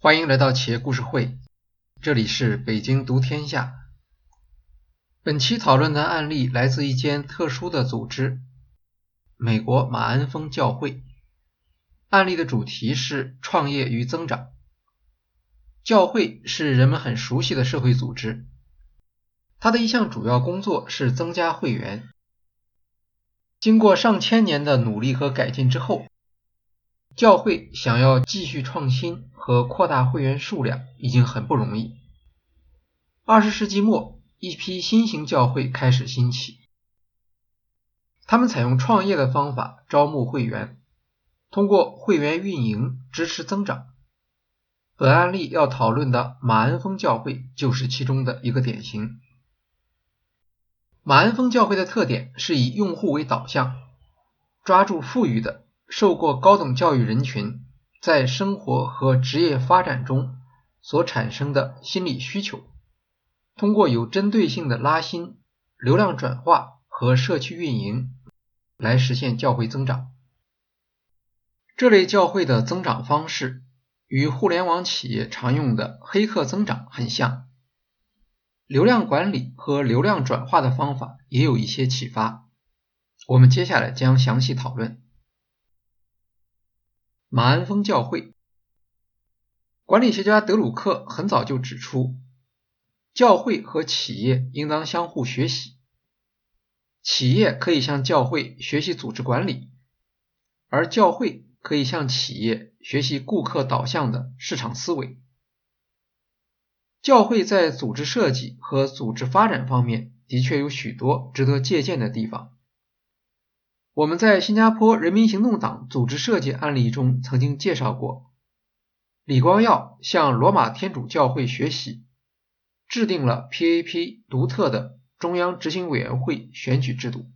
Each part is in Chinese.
欢迎来到企业故事会，这里是北京读天下。本期讨论的案例来自一间特殊的组织——美国马鞍峰教会。案例的主题是创业与增长。教会是人们很熟悉的社会组织，它的一项主要工作是增加会员。经过上千年的努力和改进之后，教会想要继续创新和扩大会员数量已经很不容易。二十世纪末，一批新型教会开始兴起，他们采用创业的方法招募会员，通过会员运营支持增长。本案例要讨论的马鞍峰教会就是其中的一个典型。马鞍峰教会的特点是以用户为导向，抓住富裕的。受过高等教育人群在生活和职业发展中所产生的心理需求，通过有针对性的拉新、流量转化和社区运营来实现教会增长。这类教会的增长方式与互联网企业常用的黑客增长很像，流量管理和流量转化的方法也有一些启发。我们接下来将详细讨论。马鞍峰教会管理学家德鲁克很早就指出，教会和企业应当相互学习。企业可以向教会学习组织管理，而教会可以向企业学习顾客导向的市场思维。教会在组织设计和组织发展方面的确有许多值得借鉴的地方。我们在新加坡人民行动党组织设计案例中曾经介绍过，李光耀向罗马天主教会学习，制定了 PAP 独特的中央执行委员会选举制度。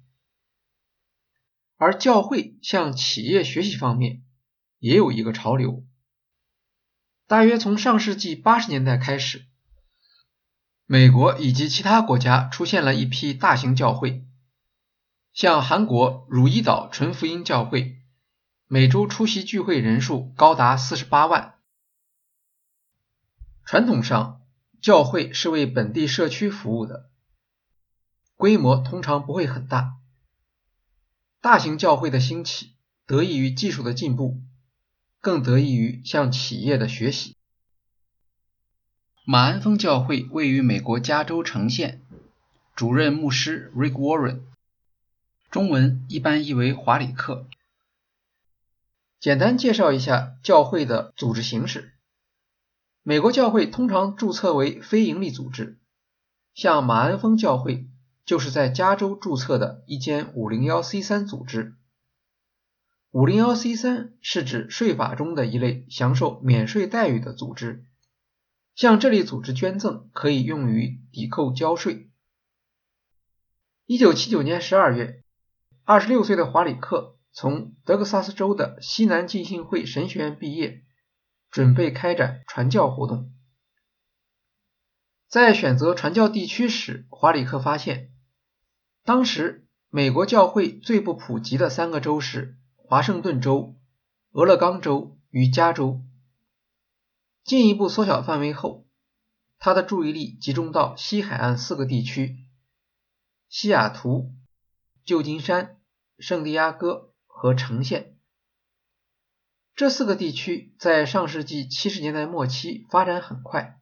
而教会向企业学习方面也有一个潮流，大约从上世纪八十年代开始，美国以及其他国家出现了一批大型教会。像韩国汝矣岛纯福音教会，每周出席聚会人数高达四十八万。传统上，教会是为本地社区服务的，规模通常不会很大。大型教会的兴起得益于技术的进步，更得益于向企业的学习。马鞍峰教会位于美国加州城县，主任牧师 Rick Warren。中文一般译为华里克。简单介绍一下教会的组织形式。美国教会通常注册为非营利组织，像马鞍峰教会就是在加州注册的一间 501c3 组织。501c3 是指税法中的一类享受免税待遇的组织，向这类组织捐赠可以用于抵扣交税。1979年12月。二十六岁的华里克从德克萨斯州的西南浸信会神学院毕业，准备开展传教活动。在选择传教地区时，华里克发现，当时美国教会最不普及的三个州是华盛顿州、俄勒冈州与加州。进一步缩小范围后，他的注意力集中到西海岸四个地区：西雅图。旧金山、圣地亚哥和城县这四个地区在上世纪七十年代末期发展很快，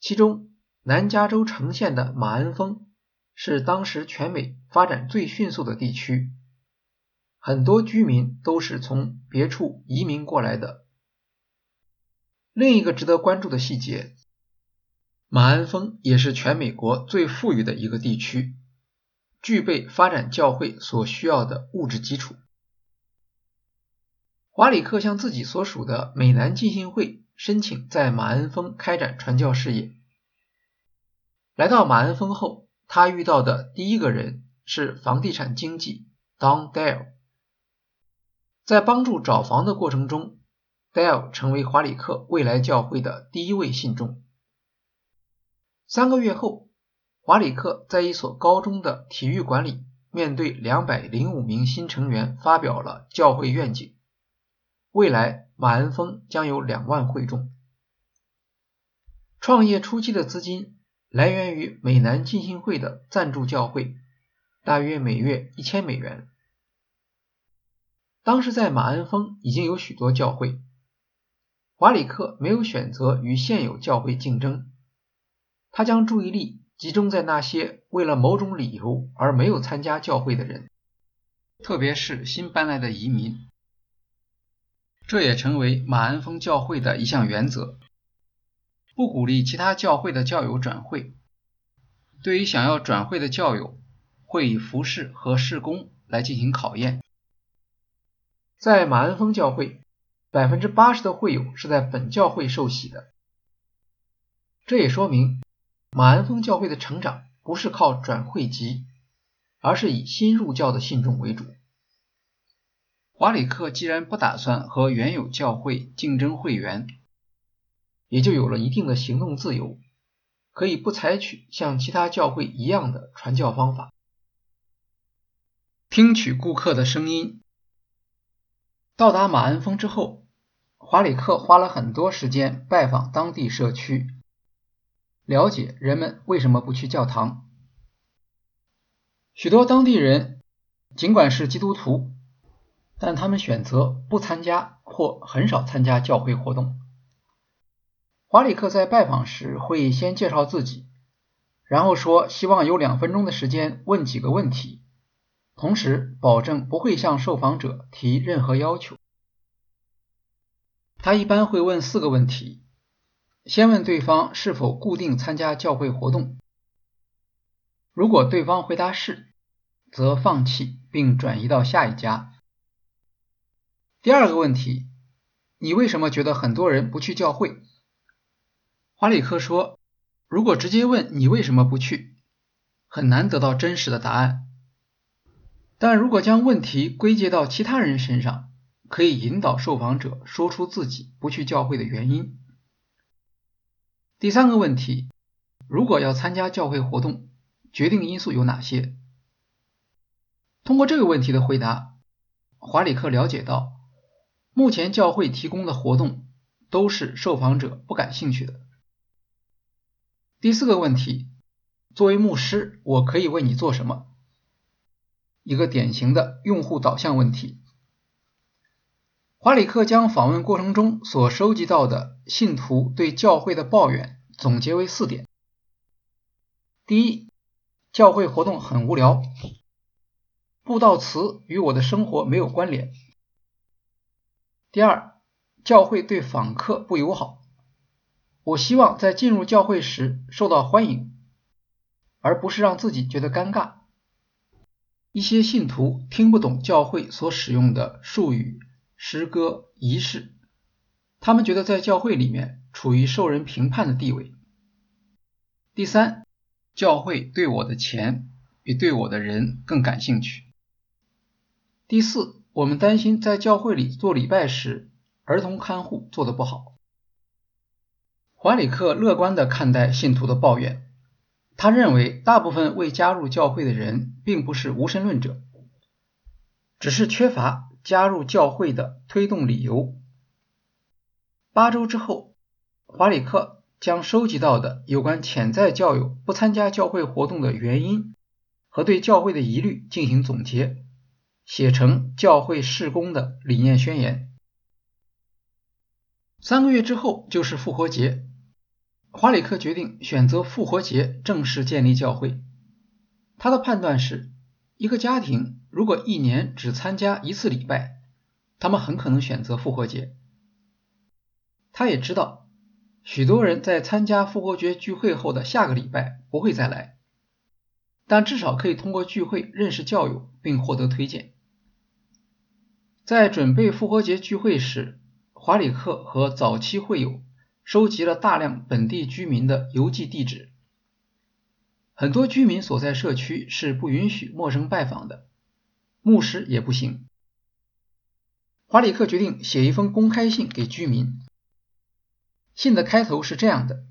其中南加州城县的马鞍峰是当时全美发展最迅速的地区，很多居民都是从别处移民过来的。另一个值得关注的细节，马鞍峰也是全美国最富裕的一个地区。具备发展教会所需要的物质基础。华里克向自己所属的美南浸信会申请在马恩峰开展传教事业。来到马恩峰后，他遇到的第一个人是房地产经纪 Don Dale。在帮助找房的过程中，Dale 成为华里克未来教会的第一位信众。三个月后。华里克在一所高中的体育馆里，面对两百零五名新成员，发表了教会愿景：未来马恩峰将有两万会众。创业初期的资金来源于美南浸信会的赞助教会，大约每月一千美元。当时在马恩峰已经有许多教会，华里克没有选择与现有教会竞争，他将注意力集中在那些为了某种理由而没有参加教会的人，特别是新搬来的移民。这也成为马恩峰教会的一项原则：不鼓励其他教会的教友转会。对于想要转会的教友，会以服饰和事工来进行考验。在马恩峰教会，百分之八十的会友是在本教会受洗的。这也说明马鞍峰教会的成长不是靠转会籍，而是以新入教的信众为主。华里克既然不打算和原有教会竞争会员，也就有了一定的行动自由，可以不采取像其他教会一样的传教方法，听取顾客的声音。到达马鞍峰之后，华里克花了很多时间拜访当地社区，了解人们为什么不去教堂。许多当地人尽管是基督徒，但他们选择不参加或很少参加教会活动。华里克在拜访时会先介绍自己，然后说希望有两分钟的时间问几个问题。同时，保证不会向受访者提任何要求。他一般会问四个问题：先问对方是否固定参加教会活动，如果对方回答是，则放弃并转移到下一家。第二个问题：你为什么觉得很多人不去教会？华里克说，如果直接问你为什么不去，很难得到真实的答案。但如果将问题归结到其他人身上，可以引导受访者说出自己不去教会的原因。第三个问题，如果要参加教会活动，决定因素有哪些？通过这个问题的回答，华里克了解到，目前教会提供的活动都是受访者不感兴趣的。第四个问题，作为牧师，我可以为你做什么？一个典型的用户导向问题。马里克将访问过程中所收集到的信徒对教会的抱怨总结为四点：第一，教会活动很无聊，布道词与我的生活没有关联；第二，教会对访客不友好，我希望在进入教会时受到欢迎，而不是让自己觉得尴尬。一些信徒听不懂教会所使用的术语、诗歌、仪式，他们觉得在教会里面处于受人评判的地位。第三，教会对我的钱比对我的人更感兴趣。第四，我们担心在教会里做礼拜时，儿童看护做得不好。华里克乐观地看待信徒的抱怨。他认为，大部分未加入教会的人并不是无神论者，只是缺乏加入教会的推动理由。八周之后，华里克将收集到的有关潜在教友不参加教会活动的原因和对教会的疑虑进行总结，写成教会事工的理念宣言。三个月之后就是复活节。华里克决定选择复活节正式建立教会。他的判断是，一个家庭如果一年只参加一次礼拜，他们很可能选择复活节。他也知道，许多人在参加复活节聚会后的下个礼拜不会再来，但至少可以通过聚会认识教友并获得推荐。在准备复活节聚会时，华里克和早期会友。收集了大量本地居民的邮寄地址，很多居民所在社区是不允许陌生拜访的，牧师也不行。华里克决定写一封公开信给居民，信的开头是这样的：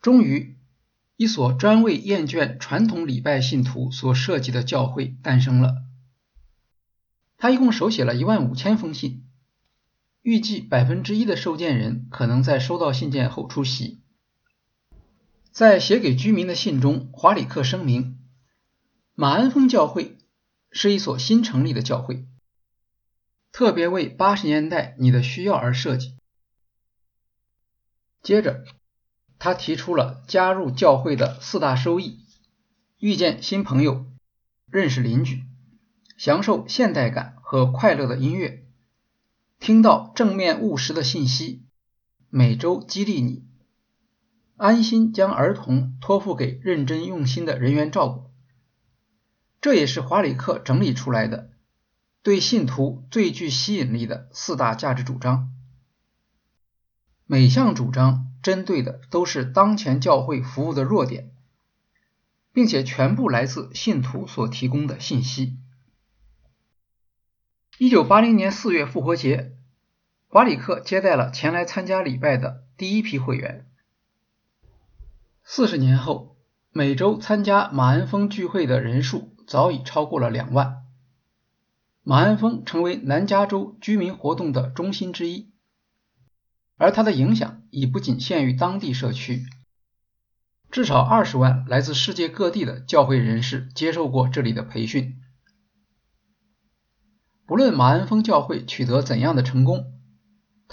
终于，一所专为厌倦传统礼拜信徒所设计的教会诞生了。他一共手写了一万五千封信。预计百分之一的收件人可能在收到信件后出席。在写给居民的信中，华里克声明，马鞍峰教会是一所新成立的教会，特别为八十年代你的需要而设计。接着，他提出了加入教会的四大收益：遇见新朋友、认识邻居、享受现代感和快乐的音乐、听到正面务实的信息、每周激励你。安心将儿童托付给认真用心的人员照顾，这也是华里克整理出来的对信徒最具吸引力的四大价值主张。每项主张针对的都是当前教会服务的弱点，并且全部来自信徒所提供的信息。一九八零年四月复活节，华里克接待了前来参加礼拜的第一批会员。四十年后，每周参加马鞍峰聚会的人数早已超过了两万。马鞍峰成为南加州居民活动的中心之一，而它的影响已不仅限于当地社区。至少二十万来自世界各地的教会人士接受过这里的培训。不论马鞍峰教会取得怎样的成功。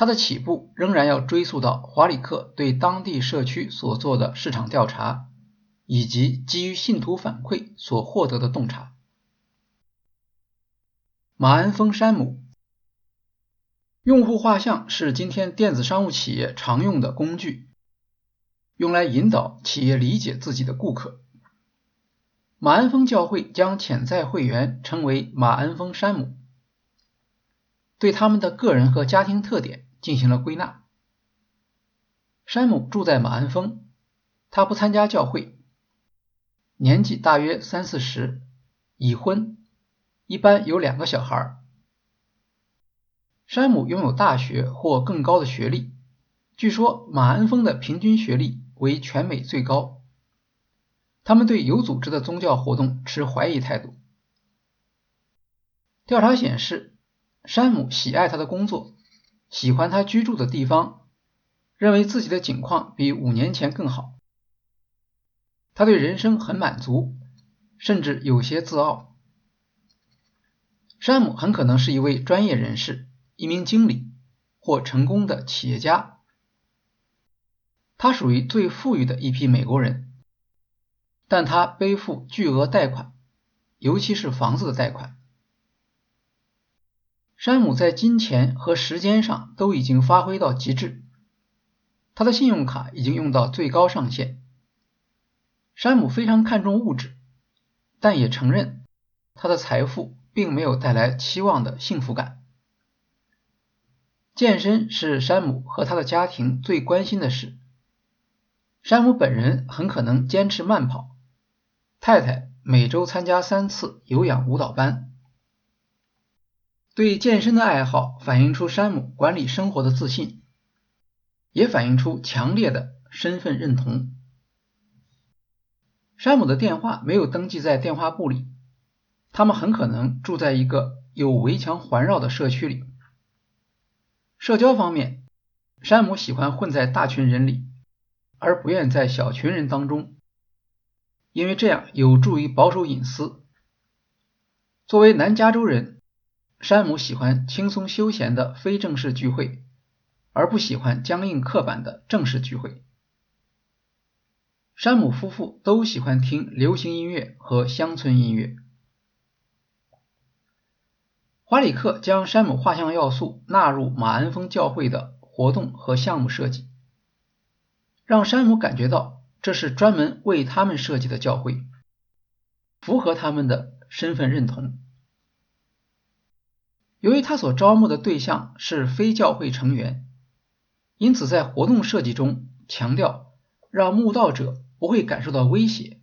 它的起步仍然要追溯到华里克对当地社区所做的市场调查，以及基于信徒反馈所获得的洞察。马鞍峰山姆用户画像是今天电子商务企业常用的工具，用来引导企业理解自己的顾客。马鞍峰教会将潜在会员称为马鞍峰山姆。对他们的个人和家庭特点进行了归纳。山姆住在马鞍峰，他不参加教会，年纪大约三四十，已婚，一般有两个小孩。山姆拥有大学或更高的学历，据说马鞍峰的平均学历为全美最高。他们对有组织的宗教活动持怀疑态度。调查显示。山姆喜爱他的工作，喜欢他居住的地方，认为自己的境况比五年前更好。他对人生很满足，甚至有些自傲。山姆很可能是一位专业人士，一名经理或成功的企业家。他属于最富裕的一批美国人，但他背负巨额贷款，尤其是房子的贷款。山姆在金钱和时间上都已经发挥到极致，他的信用卡已经用到最高上限。山姆非常看重物质，但也承认他的财富并没有带来期望的幸福感。健身是山姆和他的家庭最关心的事。山姆本人很可能坚持慢跑，太太每周参加三次有氧舞蹈班。对健身的爱好反映出山姆管理生活的自信，也反映出强烈的身份认同。山姆的电话没有登记在电话簿里，他们很可能住在一个有围墙环绕的社区里。社交方面，山姆喜欢混在大群人里，而不愿在小群人当中，因为这样有助于保守隐私。作为南加州人。山姆喜欢轻松休闲的非正式聚会，而不喜欢僵硬刻板的正式聚会。山姆夫妇都喜欢听流行音乐和乡村音乐。华里克将山姆画像要素纳入马鞍峰教会的活动和项目设计，让山姆感觉到这是专门为他们设计的教会，符合他们的身份认同。由于他所招募的对象是非教会成员，因此在活动设计中强调让慕道者不会感受到威胁，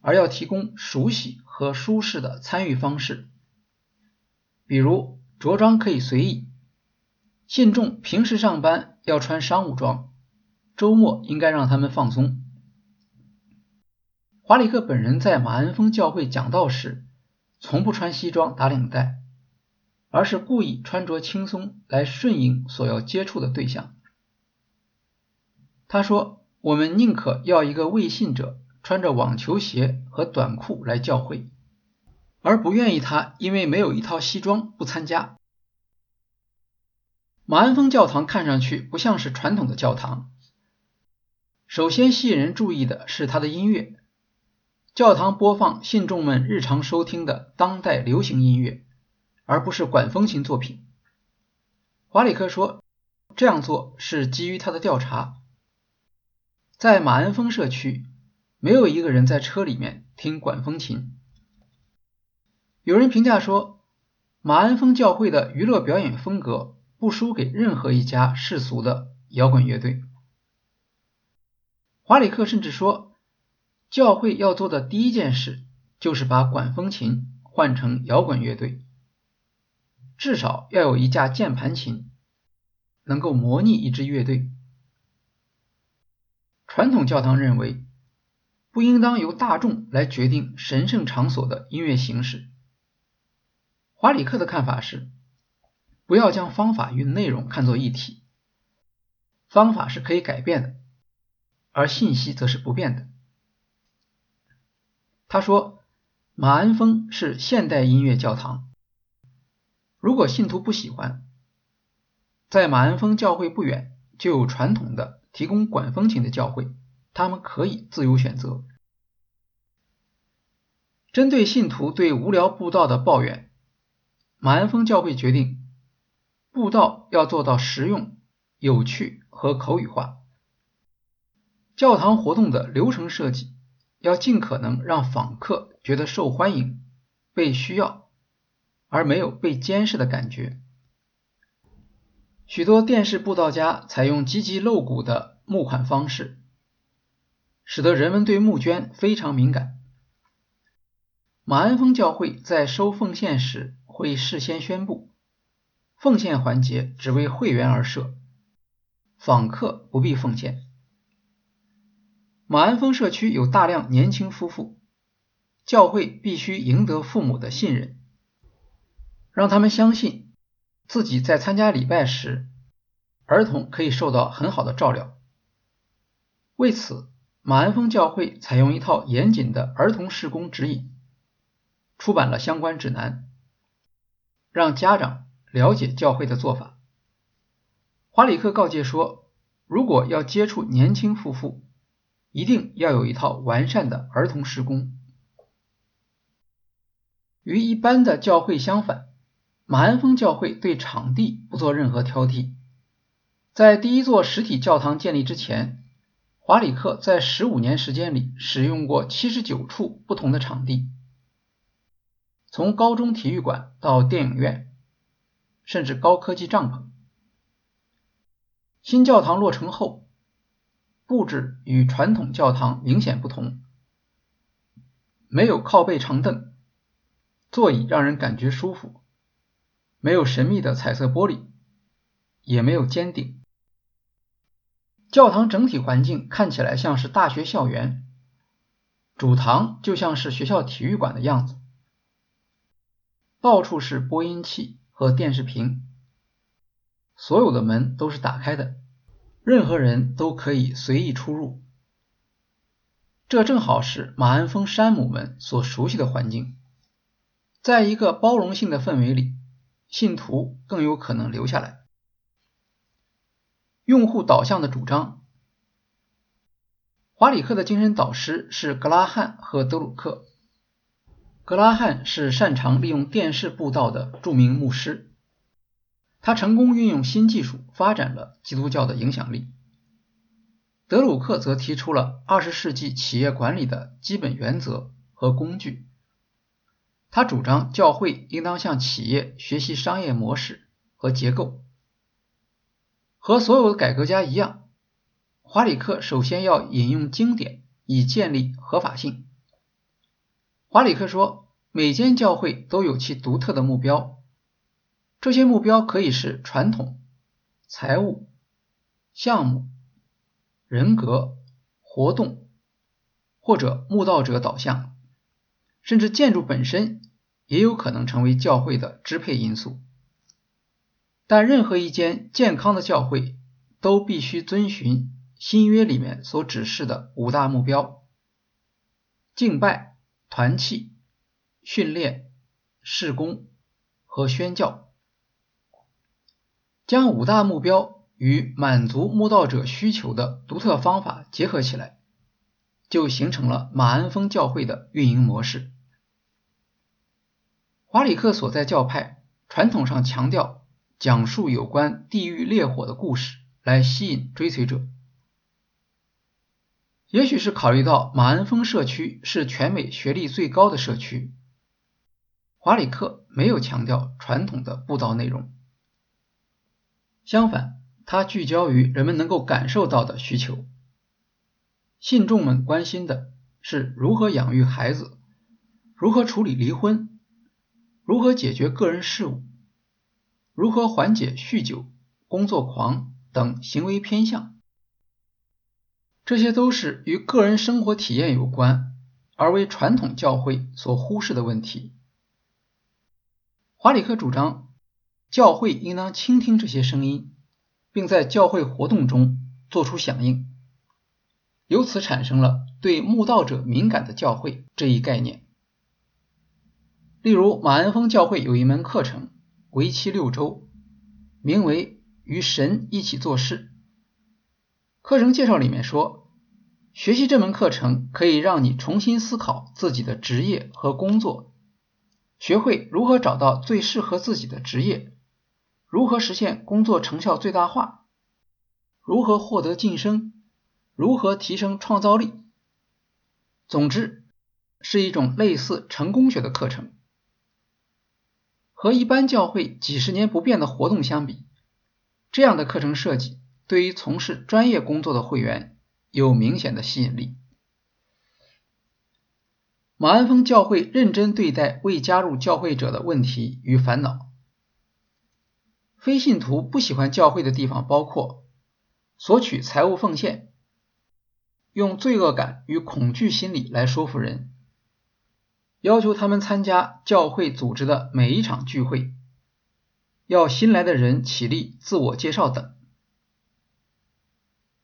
而要提供熟悉和舒适的参与方式。比如着装可以随意，信众平时上班要穿商务装，周末应该让他们放松。华里克本人在马恩峰教会讲道时，从不穿西装打领带。而是故意穿着轻松来顺应所要接触的对象。他说：“我们宁可要一个未信者穿着网球鞋和短裤来教会，而不愿意他因为没有一套西装不参加。”马鞍峰教堂看上去不像是传统的教堂。首先吸引人注意的是它的音乐，教堂播放信众们日常收听的当代流行音乐。而不是管风琴作品。华里克说，这样做是基于他的调查。在马鞍峰社区，没有一个人在车里面听管风琴。有人评价说，马鞍峰教会的娱乐表演风格不输给任何一家世俗的摇滚乐队。华里克甚至说，教会要做的第一件事就是把管风琴换成摇滚乐队。至少要有一架键盘琴，能够模拟一支乐队。传统教堂认为，不应当由大众来决定神圣场所的音乐形式。华里克的看法是，不要将方法与内容看作一体，方法是可以改变的，而信息则是不变的。他说，马鞍峰是现代音乐教堂。如果信徒不喜欢，在马鞍峰教会不远就有传统的提供管风琴的教会，他们可以自由选择。针对信徒对无聊布道的抱怨，马鞍峰教会决定，布道要做到实用、有趣和口语化。教堂活动的流程设计要尽可能让访客觉得受欢迎、被需要。而没有被监视的感觉。许多电视布道家采用积极露骨的募款方式，使得人们对募捐非常敏感。马鞍峰教会在收奉献时会事先宣布，奉献环节只为会员而设，访客不必奉献。马鞍峰社区有大量年轻夫妇，教会必须赢得父母的信任。让他们相信自己在参加礼拜时，儿童可以受到很好的照料。为此，马鞍峰教会采用一套严谨的儿童施工指引，出版了相关指南，让家长了解教会的做法。华里克告诫说，如果要接触年轻夫妇，一定要有一套完善的儿童施工。与一般的教会相反。马鞍峰教会对场地不做任何挑剔。在第一座实体教堂建立之前，华里克在十五年时间里使用过七十九处不同的场地，从高中体育馆到电影院，甚至高科技帐篷。新教堂落成后，布置与传统教堂明显不同，没有靠背长凳，座椅让人感觉舒服。没有神秘的彩色玻璃，也没有尖顶。教堂整体环境看起来像是大学校园，主堂就像是学校体育馆的样子，到处是播音器和电视屏，所有的门都是打开的，任何人都可以随意出入。这正好是马鞍峰山姆们所熟悉的环境，在一个包容性的氛围里。信徒更有可能留下来。用户导向的主张，华里克的精神导师是格拉汉和德鲁克。格拉汉是擅长利用电视布道的著名牧师，他成功运用新技术发展了基督教的影响力。德鲁克则提出了二十世纪企业管理的基本原则和工具。他主张教会应当向企业学习商业模式和结构。和所有的改革家一样，华里克首先要引用经典以建立合法性。华里克说，每间教会都有其独特的目标，这些目标可以是传统、财务、项目、人格、活动，或者慕道者导向。甚至建筑本身也有可能成为教会的支配因素。但任何一间健康的教会都必须遵循新约里面所指示的五大目标：敬拜、团契、训练、事工和宣教。将五大目标与满足慕道者需求的独特方法结合起来，就形成了马鞍峰教会的运营模式。华里克所在教派传统上强调讲述有关地狱烈火的故事来吸引追随者，也许是考虑到马鞍峰社区是全美学历最高的社区，华里克没有强调传统的布道内容。相反，它聚焦于人们能够感受到的需求。信众们关心的是如何养育孩子，如何处理离婚，如何解决个人事务，如何缓解酗酒、工作狂等行为偏向。这些都是与个人生活体验有关，而为传统教会所忽视的问题。华里克主张。教会应当倾听这些声音，并在教会活动中做出响应，由此产生了对慕道者敏感的教会这一概念。例如，马鞍峰教会有一门课程，为期六周，名为“与神一起做事”。课程介绍里面说，学习这门课程可以让你重新思考自己的职业和工作，学会如何找到最适合自己的职业。如何实现工作成效最大化？如何获得晋升？如何提升创造力？总之，是一种类似成功学的课程。和一般教会几十年不变的活动相比，这样的课程设计对于从事专业工作的会员有明显的吸引力。马鞍峰教会认真对待未加入教会者的问题与烦恼。非信徒不喜欢教会的地方包括索取财务奉献、用罪恶感与恐惧心理来说服人、要求他们参加教会组织的每一场聚会、要新来的人起立自我介绍等。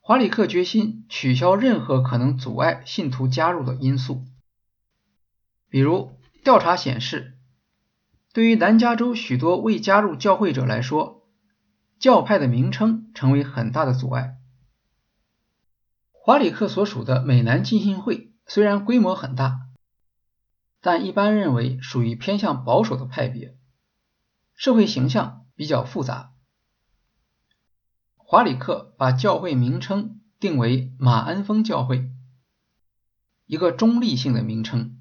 华里克决心取消任何可能阻碍信徒加入的因素，比如调查显示。对于南加州许多未加入教会者来说，教派的名称成为很大的阻碍。华里克所属的美南浸信会虽然规模很大，但一般认为属于偏向保守的派别，社会形象比较复杂。华里克把教会名称定为马鞍峰教会，一个中立性的名称。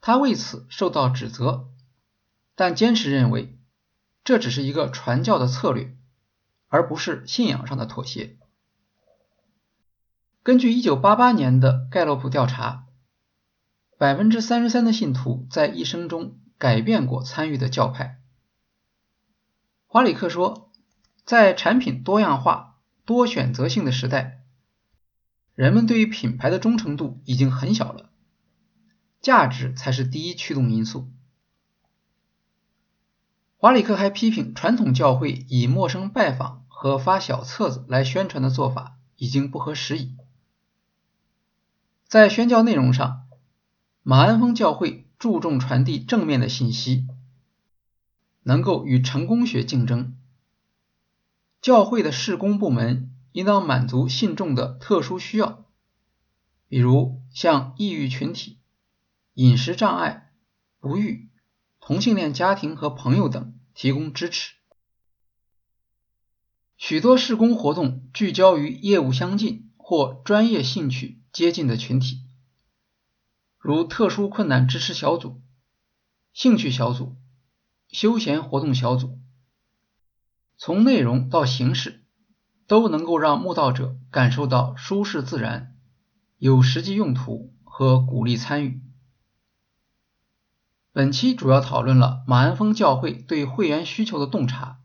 他为此受到指责，但坚持认为这只是一个传教的策略，而不是信仰上的妥协。根据1988年的盖洛普调查，百分之三十三的信徒在一生中改变过参与的教派。华里克说，在产品多样化、多选择性的时代，人们对于品牌的忠诚度已经很小了。价值才是第一驱动因素。华里克还批评传统教会以陌生拜访和发小册子来宣传的做法已经不合时宜。在宣教内容上，马鞍峰教会注重传递正面的信息，能够与成功学竞争。教会的事工部门应当满足信众的特殊需要，比如向抑郁群体。饮食障碍、不育、同性恋家庭和朋友等提供支持。许多事工活动聚焦于业务相近或专业兴趣接近的群体，如特殊困难支持小组、兴趣小组、休闲活动小组。从内容到形式，都能够让慕道者感受到舒适自然、有实际用途和鼓励参与。本期主要讨论了马鞍峰教会对会员需求的洞察。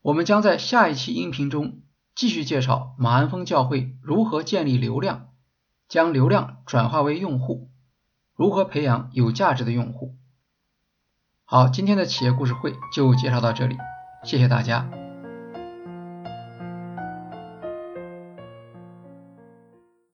我们将在下一期音频中继续介绍马鞍峰教会如何建立流量，将流量转化为用户，如何培养有价值的用户。好，今天的企业故事会就介绍到这里，谢谢大家。